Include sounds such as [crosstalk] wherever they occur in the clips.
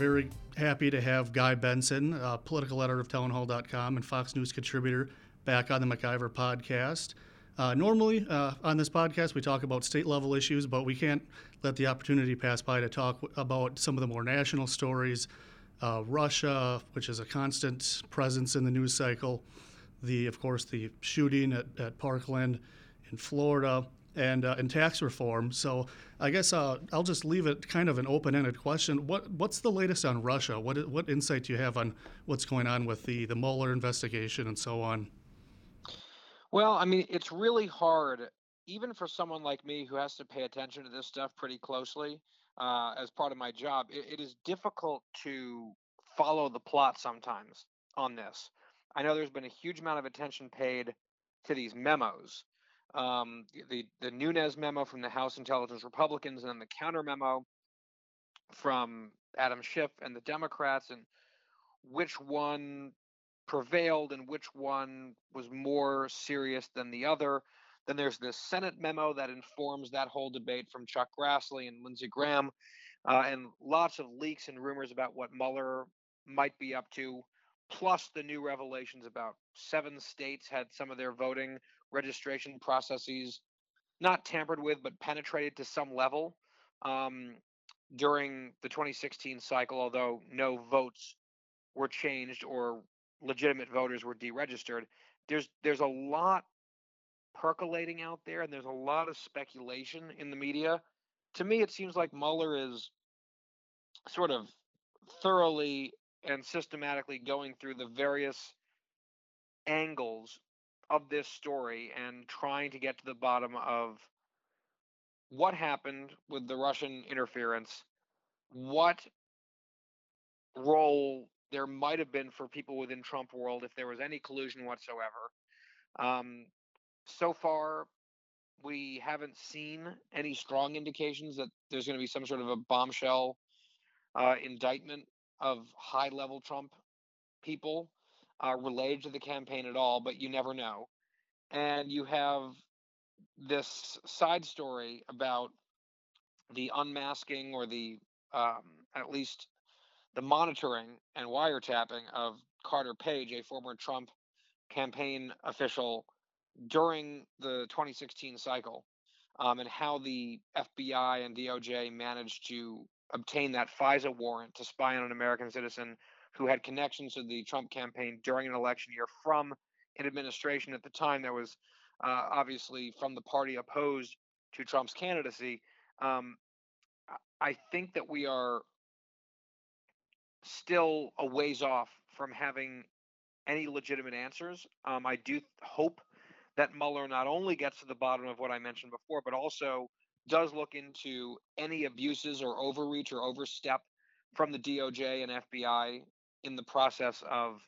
very happy to have Guy Benson, uh, political editor of townhall.com and Fox News contributor, back on the MacIver podcast. Uh, normally, uh, on this podcast, we talk about state level issues, but we can't let the opportunity pass by to talk about some of the more national stories. Uh, Russia, which is a constant presence in the news cycle, the, of course, the shooting at, at Parkland in Florida, and, uh, and tax reform. So I guess uh, I'll just leave it kind of an open-ended question. What what's the latest on Russia? What what insight do you have on what's going on with the the Mueller investigation and so on? Well, I mean, it's really hard, even for someone like me who has to pay attention to this stuff pretty closely uh, as part of my job. It, it is difficult to follow the plot sometimes on this. I know there's been a huge amount of attention paid to these memos um, the the Nunes memo from the House Intelligence Republicans, and then the counter memo from Adam Schiff and the Democrats, and which one prevailed and which one was more serious than the other. Then there's this Senate memo that informs that whole debate from Chuck Grassley and Lindsey Graham, uh, and lots of leaks and rumors about what Mueller might be up to, plus the new revelations about seven states had some of their voting registration processes not tampered with, but penetrated to some level um, during the 2016 cycle, although no votes were changed or legitimate voters were deregistered. There's there's a lot percolating out there, and there's a lot of speculation in the media. To me, it seems like Mueller is sort of thoroughly and systematically going through the various angles of this story and trying to get to the bottom of what happened with the Russian interference, what role there might have been for people within Trump world if there was any collusion whatsoever. Um, so far, we haven't seen any strong indications that there's going to be some sort of a bombshell uh, indictment of high level Trump people uh, related to the campaign at all, but you never know. And you have this side story about the unmasking or the um, at least the monitoring and wiretapping of Carter Page, a former Trump campaign official during the 2016 cycle, um, and how the FBI and DOJ managed to obtain that FISA warrant to spy on an American citizen who had connections to the Trump campaign during an election year from an administration at the time that was uh, obviously from the party opposed to Trump's candidacy. Um, I think that we are still a ways off from having any legitimate answers. Um, I do hope that Mueller not only gets to the bottom of what I mentioned before, but also does look into any abuses or overreach or overstep from the DOJ and FBI in the process of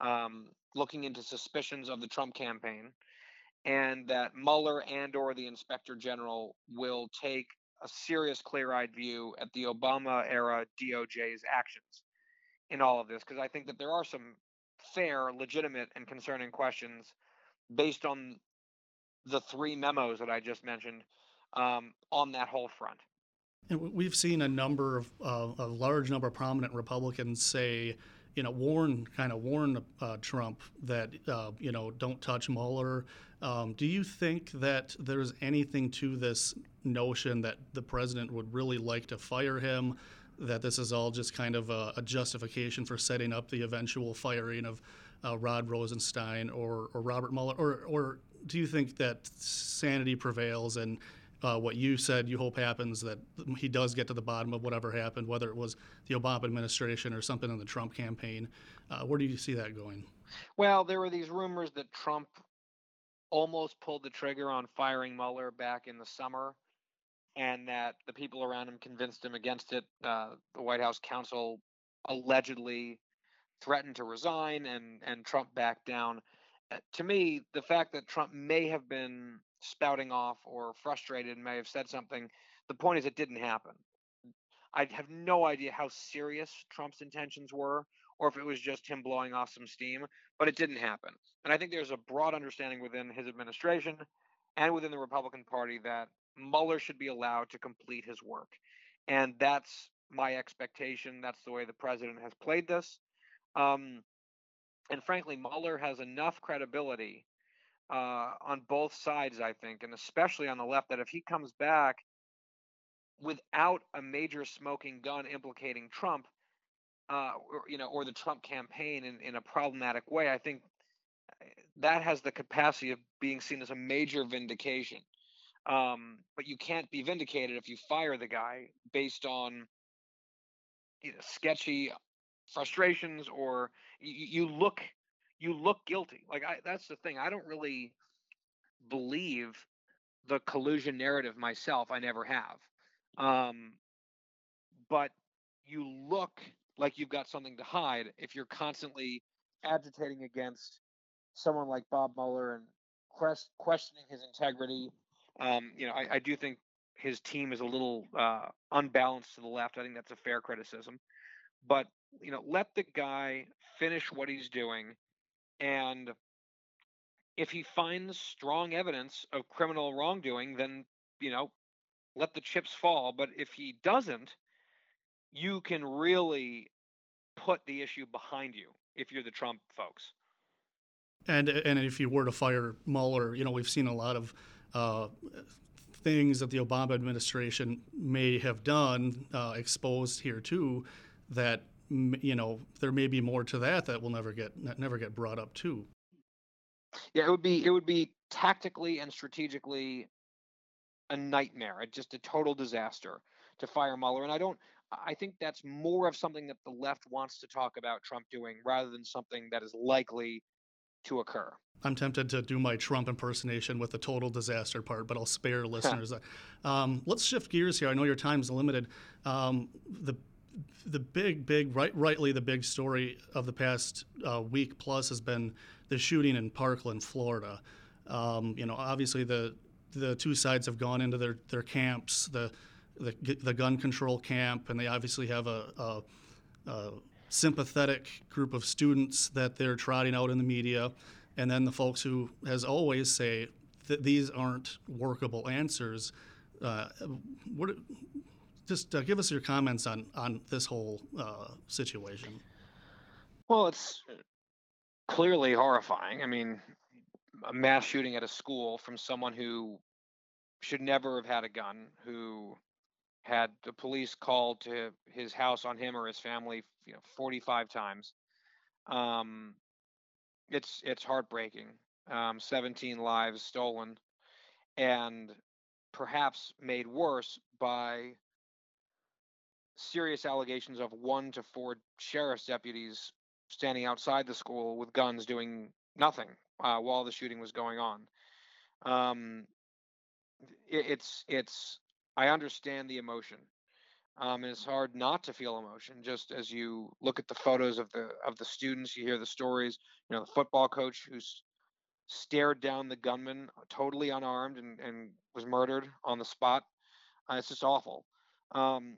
um, looking into suspicions of the Trump campaign, and that Mueller and or the Inspector General will take a serious, clear-eyed view at the Obama era DOJ's actions in all of this, because I think that there are some fair, legitimate, and concerning questions based on the three memos that I just mentioned um, on that whole front. We've seen a number of uh, a large number of prominent Republicans say, you know, warn kind of warn uh, Trump that uh, you know don't touch Mueller. Um, do you think that there's anything to this notion that the president would really like to fire him? That this is all just kind of a, a justification for setting up the eventual firing of uh, Rod Rosenstein or, or Robert Mueller, or or do you think that sanity prevails and uh, what you said you hope happens that he does get to the bottom of whatever happened, whether it was the Obama administration or something in the Trump campaign. Uh, where do you see that going? Well, there were these rumors that Trump almost pulled the trigger on firing Mueller back in the summer, and that the people around him convinced him against it. Uh, the White House counsel allegedly threatened to resign, and and Trump backed down. Uh, to me, the fact that Trump may have been spouting off or frustrated and may have said something. The point is, it didn't happen. I have no idea how serious Trump's intentions were or if it was just him blowing off some steam, but it didn't happen. And I think there's a broad understanding within his administration and within the Republican Party that Mueller should be allowed to complete his work. And that's my expectation. That's the way the president has played this. Um, and frankly, Mueller has enough credibility uh, on both sides, I think, and especially on the left, that if he comes back without a major smoking gun implicating Trump, uh, or, you know, or the Trump campaign in, in a problematic way, I think eh, that has the capacity of being seen as a major vindication. Um, but you can't be vindicated if you fire the guy based on you know, sketchy frustrations or you, you look you look guilty. Like I, that's the thing. I don't really believe the collusion narrative myself. I never have. Um, but you look like you've got something to hide if you're constantly agitating against someone like Bob Mueller and quest- questioning his integrity. Um, you know, I, I, do think his team is a little uh, unbalanced to the left. I think that's a fair criticism. But you know, let the guy finish what he's doing, and if he finds strong evidence of criminal wrongdoing, then you know, let the chips fall. But if he doesn't, you can really put the issue behind you if you're the Trump folks. And and if you were to fire Mueller, you know we've seen a lot of uh, things that the Obama administration may have done uh, exposed here too. That you know there may be more to that that will never get never get brought up too. Yeah, it would be it would be tactically and strategically a nightmare, just a total disaster to fire Mueller. And I don't I think that's more of something that the left wants to talk about Trump doing rather than something that is likely to occur. I'm tempted to do my Trump impersonation with the total disaster part, but I'll spare [laughs] listeners. um, let's shift gears here. I know your time is limited. Um, the the big, big, right, rightly the big story of the past uh, week plus has been the shooting in Parkland, Florida. Um, you know, obviously the the two sides have gone into their, their camps. The the, the gun control camp, and they obviously have a, a, a sympathetic group of students that they're trotting out in the media, and then the folks who, as always, say that these aren't workable answers. Uh, what, just uh, give us your comments on on this whole uh, situation. Well, it's clearly horrifying. I mean, a mass shooting at a school from someone who should never have had a gun, who had the police called to his house on him or his family, you know, 45 times. Um, it's it's heartbreaking. Um, 17 lives stolen, and perhaps made worse by serious allegations of one to four sheriff's deputies standing outside the school with guns doing nothing uh, while the shooting was going on. Um, it, it's it's I understand the emotion. Um, and it's hard not to feel emotion just as you look at the photos of the of the students you hear the stories you know the football coach who's stared down the gunman totally unarmed and, and was murdered on the spot uh, it's just awful um,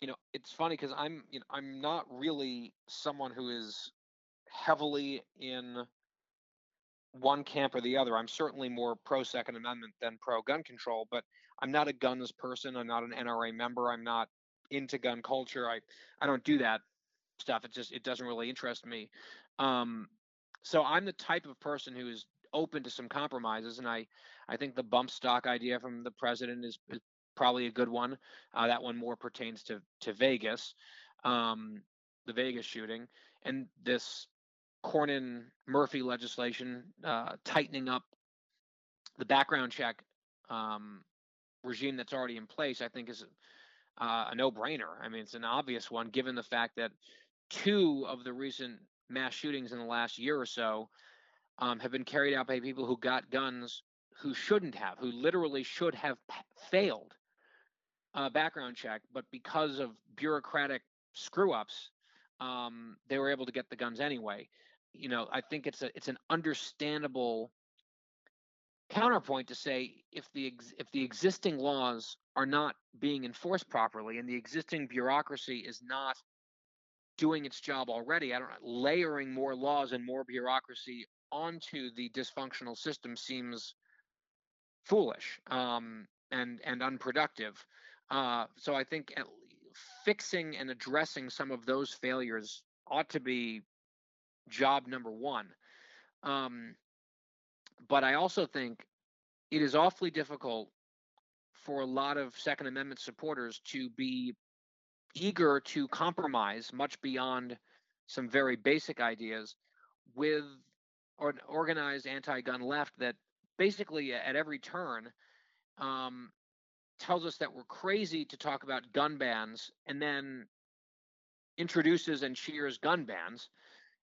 you know it's funny because i'm you know i'm not really someone who is heavily in one camp or the other. I'm certainly more pro Second Amendment than pro gun control, but I'm not a guns person. I'm not an NRA member. I'm not into gun culture. I I don't do that stuff. It just it doesn't really interest me. Um, so I'm the type of person who is open to some compromises, and I I think the bump stock idea from the president is, is probably a good one. Uh, that one more pertains to to Vegas, um, the Vegas shooting, and this Cornyn Murphy legislation uh, tightening up the background check um, regime that's already in place, I think is uh, a no-brainer. I mean, it's an obvious one given the fact that two of the recent mass shootings in the last year or so um, have been carried out by people who got guns who shouldn't have, who literally should have p- failed a background check, but because of bureaucratic screw ups, um, they were able to get the guns anyway you know, I think it's a it's an understandable counterpoint to say if the ex, if the existing laws are not being enforced properly and the existing bureaucracy is not doing its job already, I don't know, layering more laws and more bureaucracy onto the dysfunctional system seems foolish um, and and unproductive. Uh, so I think fixing and addressing some of those failures ought to be job number one. Um, but I also think it is awfully difficult for a lot of Second Amendment supporters to be eager to compromise much beyond some very basic ideas with an organized anti-gun left that basically at every turn um, tells us that we're crazy to talk about gun bans and then introduces and cheers gun bans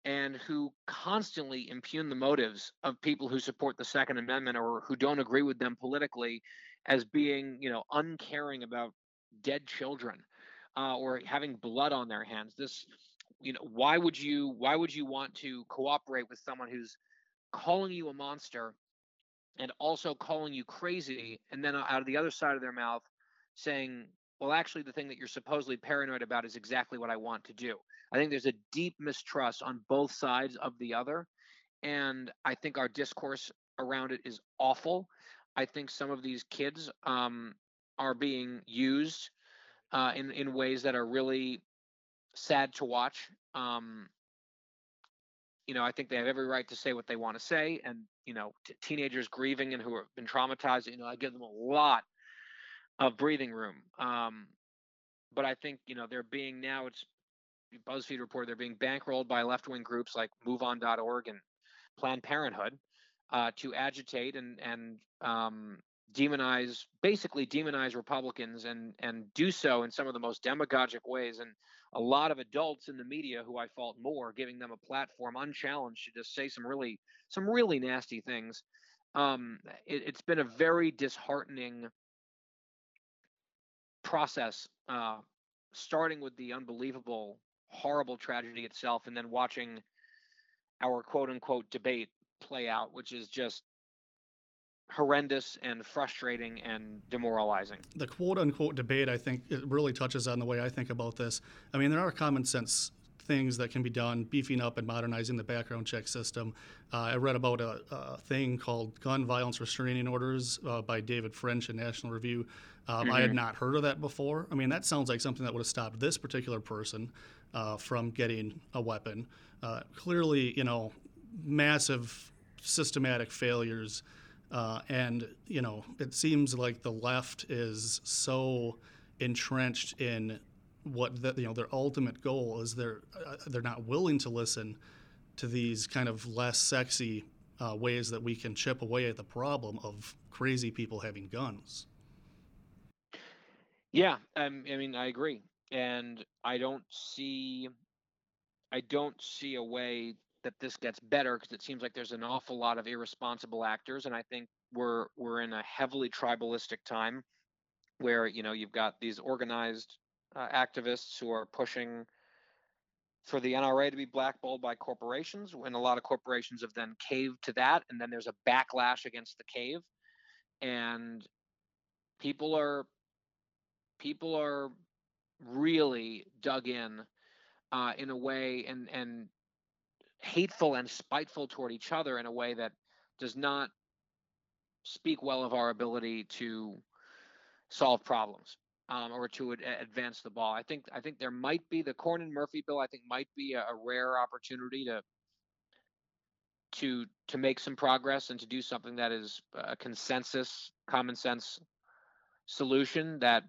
and who constantly impugn the motives of people who support the second amendment or who don't agree with them politically as being you know uncaring about dead children uh, or having blood on their hands. This you know why would you why would you want to cooperate with someone who's calling you a monster and also calling you crazy and then out of the other side of their mouth saying well actually the thing that you're supposedly paranoid about is exactly what i want to do i think there's a deep mistrust on both sides of the other and i think our discourse around it is awful i think some of these kids um, are being used uh, in in ways that are really sad to watch. Um, you know, I think they have every right to say what they want to say, and you know, t- teenagers grieving and who have been traumatized. You know, I give them a lot of breathing room. Um, but I think you know they're being now. It's BuzzFeed report they're being bankrolled by left-wing groups like MoveOn.org and Planned Parenthood uh, to agitate and and um, demonize, basically demonize Republicans and and do so in some of the most demagogic ways. And a lot of adults in the media who I fault more, giving them a platform unchallenged to just say some really some really nasty things. Um, it, has been a very disheartening process, uh, starting with the unbelievable, horrible tragedy itself, and then watching our quote unquote debate play out, which is just horrendous and frustrating and demoralizing. The quote unquote debate, I think, it really touches on the way I think about this. I mean, there are common sense things that can be done, beefing up and modernizing the background check system. Uh, I read about a, a, thing called Gun Violence Restraining Orders uh, by David French in National Review. Um, mm-hmm. I had mm-hmm. not heard of that before. I mean, that sounds like something that would have stopped this particular person uh, from getting a weapon. Uh, clearly, you know, massive systematic failures uh, and you know, it seems like the left is so entrenched in what the, you know their ultimate goal is. They're uh, they're not willing to listen to these kind of less sexy uh, ways that we can chip away at the problem of crazy people having guns. Yeah, um, I mean, I agree, and I don't see, I don't see a way that this gets better because it seems like there's an awful lot of irresponsible actors, and I think we're we're in a heavily tribalistic time where you know you've got these organized uh, activists who are pushing for the NRA to be blackballed by corporations, and a lot of corporations have then caved to that, and then there's a backlash against the cave, and people are people are really dug in uh, in a way and and hateful and spiteful toward each other in a way that does not speak well of our ability to solve problems um, or to ad- advance the ball. I think I think there might be the Cornyn Murphy bill. I think might be a, a rare opportunity to to to make some progress and to do something that is a consensus, common sense solution that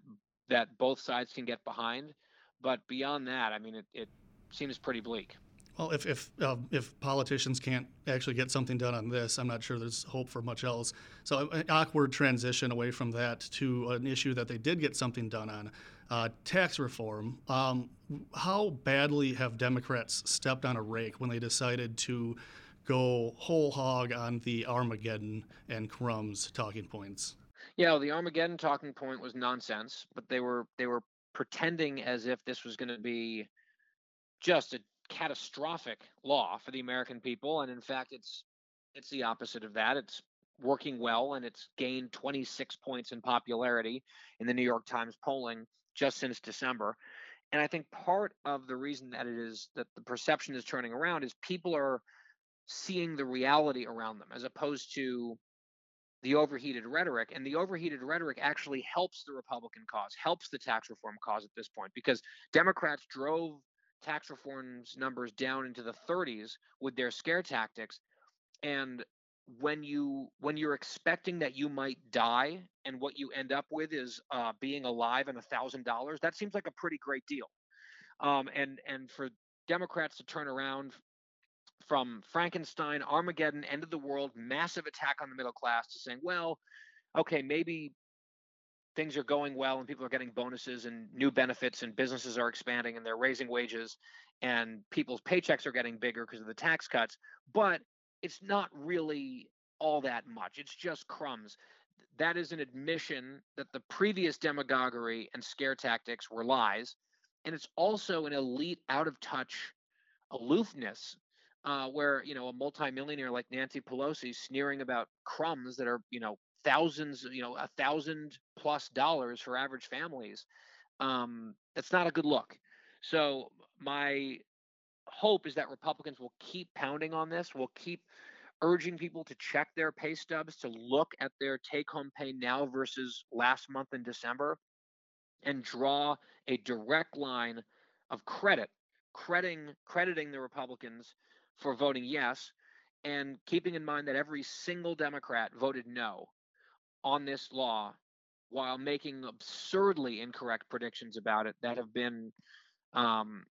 that both sides can get behind. But beyond that, I mean, it, it seems pretty bleak. Well, if if uh, if politicians can't actually get something done on this, I'm not sure there's hope for much else. So an awkward transition away from that to an issue that they did get something done on, uh, tax reform. Um, how badly have Democrats stepped on a rake when they decided to go whole hog on the Armageddon and crumbs talking points? Yeah, well, the Armageddon talking point was nonsense, but they were they were pretending as if this was going to be just a catastrophic law for the American people, and in fact, it's it's the opposite of that. It's working well, and it's gained 26 points in popularity in the New York Times polling just since December. And I think part of the reason that it is that the perception is turning around is people are seeing the reality around them as opposed to the overheated rhetoric. And the overheated rhetoric actually helps the Republican cause, helps the tax reform cause at this point, because Democrats drove tax reform's numbers down into the 30s with their scare tactics. And when you when you're expecting that you might die and what you end up with is uh, being alive and a thousand dollars that seems like a pretty great deal um, and and for democrats to turn around from frankenstein armageddon end of the world massive attack on the middle class to saying well okay maybe things are going well and people are getting bonuses and new benefits and businesses are expanding and they're raising wages and people's paychecks are getting bigger because of the tax cuts but it's not really all that much. It's just crumbs. That is an admission that the previous demagoguery and scare tactics were lies. And it's also an elite, out of touch aloofness uh, where, you know, a multimillionaire like Nancy Pelosi sneering about crumbs that are, you know, thousands, you know, a thousand plus dollars for average families. Um, that's not a good look. So my hope is that Republicans will keep pounding on this, will keep urging people to check their pay stubs, to look at their take home pay now versus last month in December, and draw a direct line of credit, crediting, crediting the Republicans for voting yes, and keeping in mind that every single Democrat voted no on this law while making absurdly incorrect predictions about it that have been um,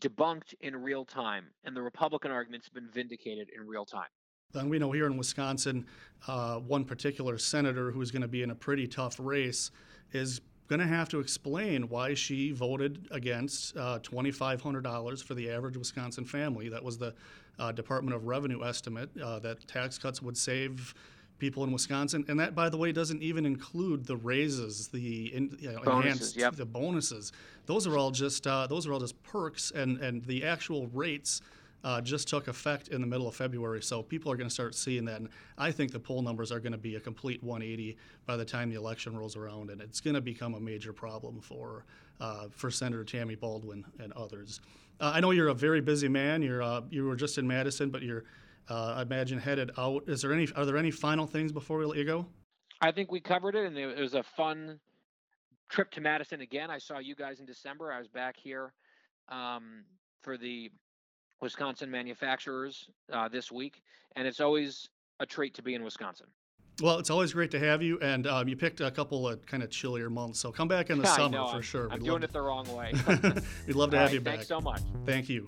debunked in real time, and the Republican arguments been vindicated in real time. And we know here in Wisconsin, uh, one particular senator who's going to be in a pretty tough race is going to have to explain why she voted against uh, $2,500 for the average Wisconsin family. That was the uh, Department of Revenue estimate uh, that tax cuts would save people in Wisconsin. And that, by the way, doesn't even include the raises, the in, you know, bonuses, enhanced, yep. the bonuses. Those are all just uh, those are all just perks, and and the actual rates. Uh, just took effect in the middle of February, so people are going to start seeing that. And I think the poll numbers are going to be a complete 180 by the time the election rolls around, and it's going to become a major problem for uh, for Senator Tammy Baldwin and others. Uh, I know you're a very busy man. You're uh, you were just in Madison, but you're uh, I imagine headed out. Is there any? Are there any final things before we let you go? I think we covered it, and it was a fun trip to Madison again. I saw you guys in December. I was back here um, for the Wisconsin manufacturers uh, this week, and it's always a treat to be in Wisconsin. Well, it's always great to have you, and um, you picked a couple of kind of chillier months, so come back in [laughs] the summer know, for I'm, sure. I'm We'd doing it the wrong way. [laughs] We'd love to All have right, you back. Thanks so much. Thank you.